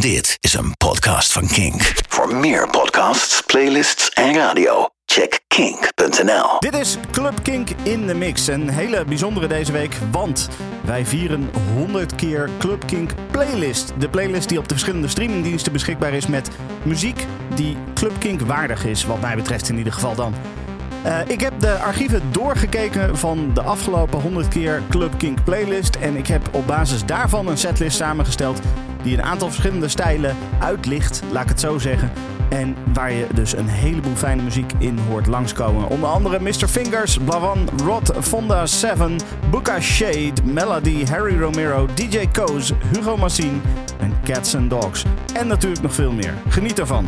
Dit is een podcast van Kink. Voor meer podcasts, playlists en radio, check kink.nl. Dit is Club Kink in de Mix. Een hele bijzondere deze week, want wij vieren 100 keer Club Kink Playlist. De playlist die op de verschillende streamingdiensten beschikbaar is met muziek die Club Kink waardig is, wat mij betreft in ieder geval dan. Uh, ik heb de archieven doorgekeken van de afgelopen 100 keer Club Kink playlist. En ik heb op basis daarvan een setlist samengesteld die een aantal verschillende stijlen uitlicht, laat ik het zo zeggen. En waar je dus een heleboel fijne muziek in hoort langskomen. Onder andere Mr. Fingers, Blavan, Rod, Fonda 7, Buka Shade, Melody, Harry Romero, DJ Koos, Hugo Massine en Cats and Dogs. En natuurlijk nog veel meer. Geniet ervan.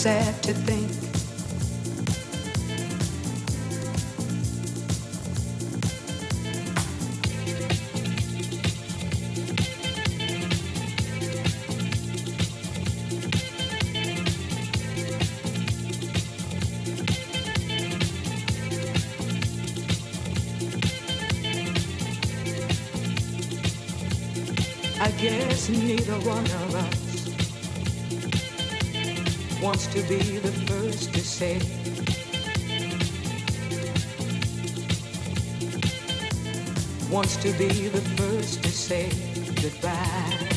sad to think. I guess neither one of wants to be the first to say. Wants to be the first to say goodbye.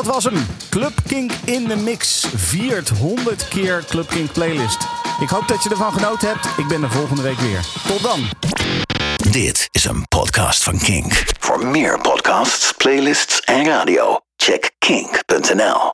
Dat was hem. Club Kink in de Mix viert 100 keer Club Kink Playlist. Ik hoop dat je ervan genoten hebt. Ik ben er volgende week weer. Tot dan. Dit is een podcast van Kink. Voor meer podcasts, playlists en radio, check kink.nl.